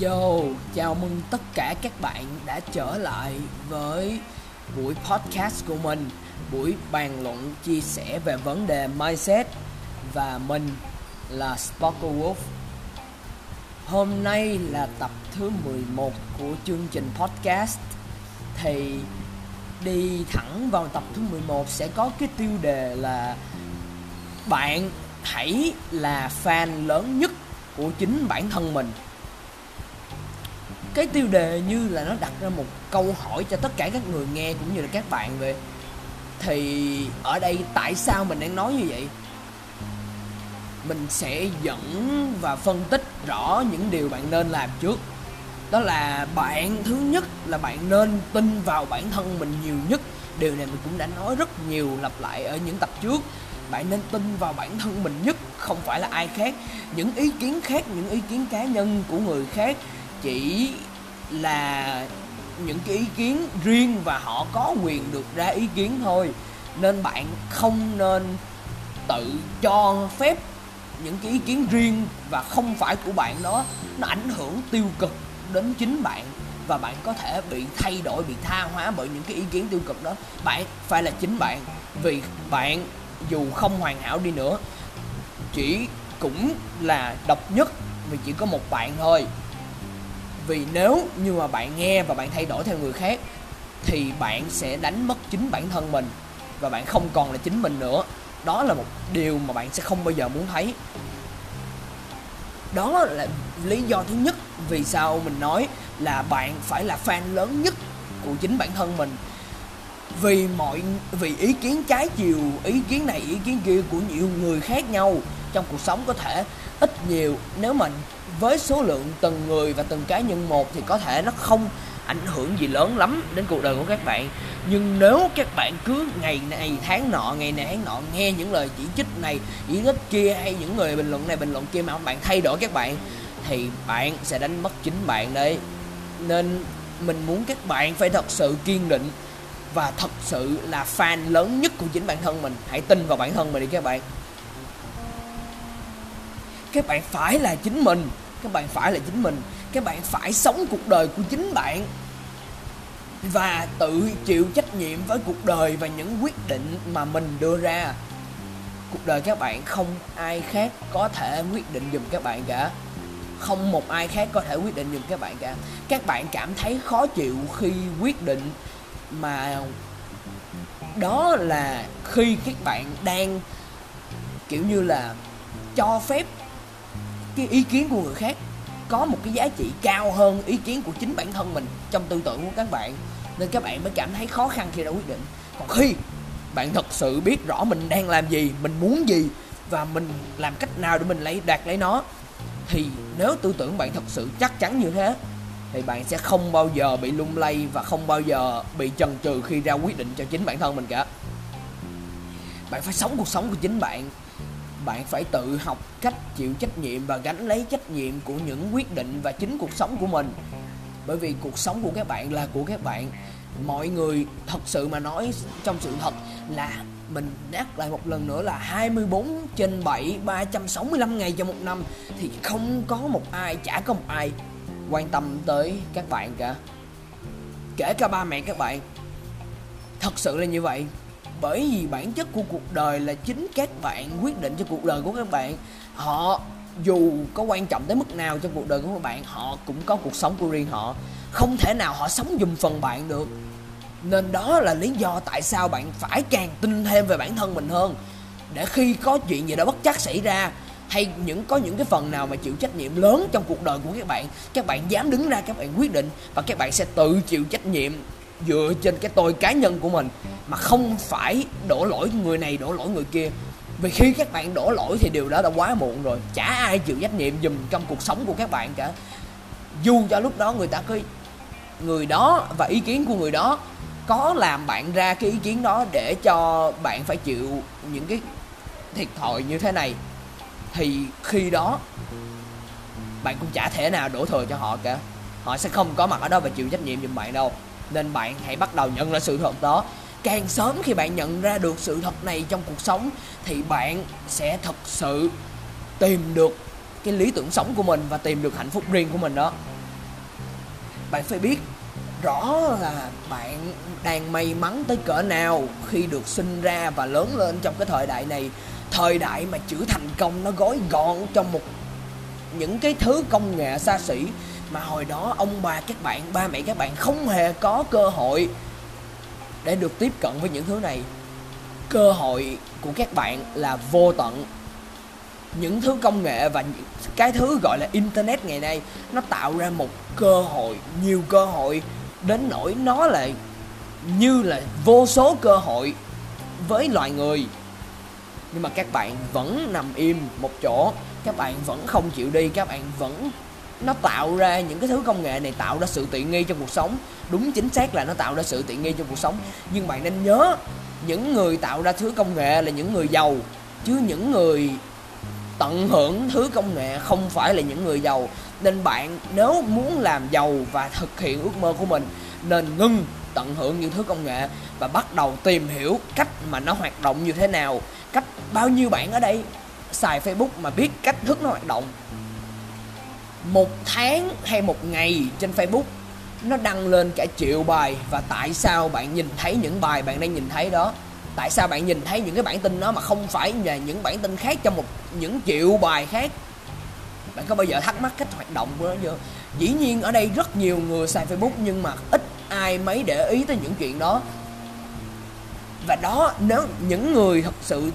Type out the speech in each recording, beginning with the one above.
Yo, chào mừng tất cả các bạn đã trở lại với buổi podcast của mình Buổi bàn luận chia sẻ về vấn đề mindset Và mình là Sparkle Wolf. Hôm nay là tập thứ 11 của chương trình podcast. Thì đi thẳng vào tập thứ 11 sẽ có cái tiêu đề là Bạn hãy là fan lớn nhất của chính bản thân mình. Cái tiêu đề như là nó đặt ra một câu hỏi cho tất cả các người nghe cũng như là các bạn về, thì ở đây tại sao mình đang nói như vậy? Mình sẽ dẫn và phân tích rõ những điều bạn nên làm trước. Đó là bạn, thứ nhất là bạn nên tin vào bản thân mình nhiều nhất. Điều này mình cũng đã nói rất nhiều lặp lại ở những tập trước bạn nên tin vào bản thân mình nhất, không phải là ai khác. Những ý kiến khác, những ý kiến cá nhân của người khác chỉ là những cái ý kiến riêng và họ có quyền được ra ý kiến thôi. Nên bạn không nên tự cho phép những cái ý kiến riêng và không phải của bạn đó, nó ảnh hưởng tiêu cực đến chính bạn và bạn có thể bị thay đổi, bị tha hóa bởi những cái ý kiến tiêu cực đó. Bạn phải là chính bạn, vì bạn dù không hoàn hảo đi nữa, chỉ cũng là độc nhất vì chỉ có một bạn thôi. Vì nếu như mà bạn nghe và bạn thay đổi theo người khác, thì bạn sẽ đánh mất chính bản thân mình và bạn không còn là chính mình nữa. Đó là một điều mà bạn sẽ không bao giờ muốn thấy. Đó là lý do thứ nhất vì sao mình nói là bạn phải là fan lớn nhất của chính bản thân mình vì mọi, vì ý kiến trái chiều, ý kiến này, ý kiến kia của nhiều người khác nhau, trong cuộc sống có thể ít nhiều. Nếu mà với số lượng từng người và từng cá nhân một thì có thể nó không ảnh hưởng gì lớn lắm đến cuộc đời của các bạn. Nhưng nếu các bạn cứ ngày này, tháng nọ, ngày này, tháng nọ nghe những lời chỉ trích này, chỉ trích kia hay những người bình luận này, bình luận kia mà bạn thay đổi các bạn, thì bạn sẽ đánh mất chính bạn đấy. Nên mình muốn các bạn phải thật sự kiên định và thật sự là fan lớn nhất của chính bản thân mình. Hãy tin vào bản thân mình đi các bạn. Các bạn phải là chính mình. Các bạn phải là chính mình. Các bạn phải sống cuộc đời của chính bạn. Và tự chịu trách nhiệm với cuộc đời và những quyết định mà mình đưa ra. Cuộc đời các bạn không ai khác có thể quyết định giùm các bạn cả. Không một ai khác có thể quyết định giùm các bạn cả. Các bạn cảm thấy khó chịu khi quyết định mà đó là khi các bạn đang, kiểu như là, cho phép cái ý kiến của người khác có một cái giá trị cao hơn ý kiến của chính bản thân mình trong tư tưởng của các bạn, nên các bạn mới cảm thấy khó khăn khi ra quyết định. Còn khi bạn thật sự biết rõ mình đang làm gì, mình muốn gì và mình làm cách nào để mình lấy, đạt lấy nó, thì nếu tư tưởng bạn thật sự chắc chắn như thế thì bạn sẽ không bao giờ bị lung lay và không bao giờ bị chần chừ khi ra quyết định cho chính bản thân mình cả. Bạn phải sống cuộc sống của chính bạn. Bạn phải tự học cách chịu trách nhiệm và gánh lấy trách nhiệm của những quyết định và chính cuộc sống của mình. Bởi vì cuộc sống của các bạn là của các bạn. Mọi người thật sự mà nói trong sự thật là mình nhắc lại một lần nữa là 24 trên 7 365 ngày trong một năm thì không có một ai, chả có một ai quan tâm tới các bạn cả. Kể cả ba mẹ các bạn. Thật sự là như vậy. Bởi vì bản chất của cuộc đời là chính các bạn quyết định cho cuộc đời của các bạn. Họ dù có quan trọng tới mức nào trong cuộc đời của các bạn, họ cũng có cuộc sống của riêng họ. Không thể nào họ sống dùm phần bạn được. Nên đó là lý do tại sao bạn phải càng tin thêm về bản thân mình hơn. Để khi có chuyện gì đó bất chắc xảy ra hay những, có những cái phần nào mà chịu trách nhiệm lớn trong cuộc đời của các bạn các bạn dám đứng ra, các bạn quyết định và các bạn sẽ tự chịu trách nhiệm dựa trên cái tôi cá nhân của mình mà không phải đổ lỗi người này, đổ lỗi người kia. Vì khi các bạn đổ lỗi thì điều đó đã quá muộn rồi. Chả ai chịu trách nhiệm dùm trong cuộc sống của các bạn cả. Dù cho lúc đó người ta có người đó và ý kiến của người đó có làm bạn ra cái ý kiến đó để cho bạn phải chịu những cái thiệt thòi như thế này thì khi đó, bạn cũng chả thể nào đổ thừa cho họ cả. Họ sẽ không có mặt ở đó và chịu trách nhiệm giùm bạn đâu. Nên bạn hãy bắt đầu nhận ra sự thật đó. Càng sớm khi bạn nhận ra được sự thật này trong cuộc sống, thì bạn sẽ thật sự tìm được cái lý tưởng sống của mình và tìm được hạnh phúc riêng của mình đó. Bạn phải biết rõ là bạn đang may mắn tới cỡ nào khi được sinh ra và lớn lên trong cái thời đại này thời đại mà chữ thành công nó gói gọn trong một, những cái thứ công nghệ xa xỉ mà hồi đó ông bà, các bạn, ba mẹ các bạn không hề có cơ hội để được tiếp cận với những thứ này. Cơ hội của các bạn là vô tận. Những thứ công nghệ và những cái thứ gọi là internet ngày nay nó tạo ra một cơ hội, nhiều cơ hội đến nỗi nó là như là vô số cơ hội với loài người nhưng mà các bạn vẫn nằm im một chỗ. Các bạn vẫn không chịu đi. Các bạn vẫn, nó tạo ra những cái thứ công nghệ này tạo ra sự tiện nghi cho cuộc sống. Đúng chính xác là nó tạo ra sự tiện nghi cho cuộc sống. Nhưng bạn nên nhớ, những người tạo ra thứ công nghệ là những người giàu. Chứ những người tận hưởng thứ công nghệ không phải là những người giàu. Nên bạn nếu muốn làm giàu và thực hiện ước mơ của mình, nên ngưng tận hưởng những thứ công nghệ và bắt đầu tìm hiểu cách mà nó hoạt động như thế nào cách bao nhiêu bạn ở đây xài facebook mà biết cách thức nó hoạt động. Một tháng hay một ngày trên facebook, nó đăng lên cả triệu bài và tại sao bạn nhìn thấy những bài bạn đang nhìn thấy đó? Tại sao bạn nhìn thấy những cái bản tin đó mà không phải là những bản tin khác trong một, những triệu bài khác? Bạn có bao giờ thắc mắc cách hoạt động của nó chưa? Dĩ nhiên ở đây rất nhiều người xài facebook nhưng mà ít ai mấy để ý tới những chuyện đó. Và đó, nếu những người thật sự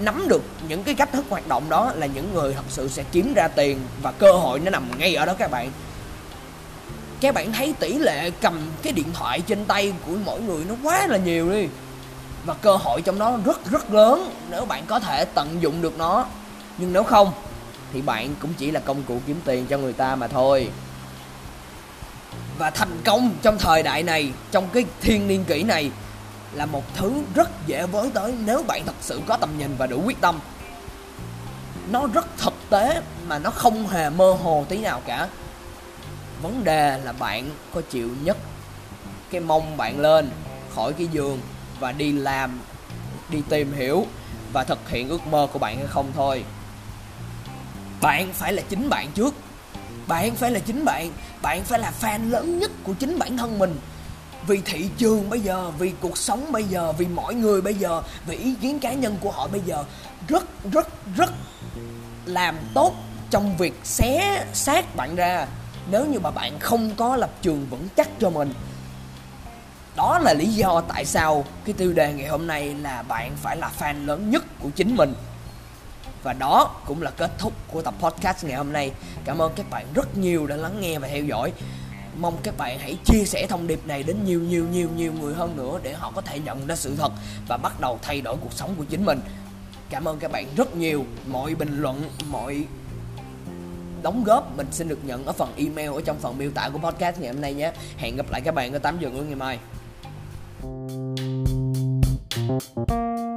nắm được những cái cách thức hoạt động đó là những người thật sự sẽ kiếm ra tiền và cơ hội nó nằm ngay ở đó các bạn. Các bạn thấy tỷ lệ cầm cái điện thoại trên tay của mỗi người nó quá là nhiều đi. Và cơ hội trong đó rất rất lớn nếu bạn có thể tận dụng được nó. Nhưng nếu không, thì bạn cũng chỉ là công cụ kiếm tiền cho người ta mà thôi. Và thành công trong thời đại này, trong cái thiên niên kỷ này là một thứ rất dễ với tới nếu bạn thật sự có tầm nhìn và đủ quyết tâm. Nó rất thực tế mà nó không hề mơ hồ tí nào cả. Vấn đề là bạn có chịu nhất cái mông bạn lên khỏi cái giường và đi làm, đi tìm hiểu và thực hiện ước mơ của bạn hay không thôi. Bạn phải là chính bạn trước. Bạn phải là chính bạn. Bạn phải là fan lớn nhất của chính bản thân mình vì thị trường bây giờ, vì cuộc sống bây giờ, vì mọi người bây giờ, vì ý kiến cá nhân của họ bây giờ rất rất rất làm tốt trong việc xé xác bạn ra. Nếu như mà bạn không có lập trường vững chắc cho mình, đó là lý do tại sao cái tiêu đề ngày hôm nay là bạn phải là fan lớn nhất của chính mình. Và đó cũng là kết thúc của tập podcast ngày hôm nay. Cảm ơn các bạn rất nhiều đã lắng nghe và theo dõi mong các bạn hãy chia sẻ thông điệp này đến nhiều nhiều nhiều nhiều người hơn nữa để họ có thể nhận ra sự thật và bắt đầu thay đổi cuộc sống của chính mình. Cảm ơn các bạn rất nhiều. Mọi bình luận, mọi đóng góp mình xin được nhận ở phần email ở trong phần miêu tả của podcast ngày hôm nay nhé. Hẹn gặp lại các bạn ở 8 giờ ngày mai. Thank you.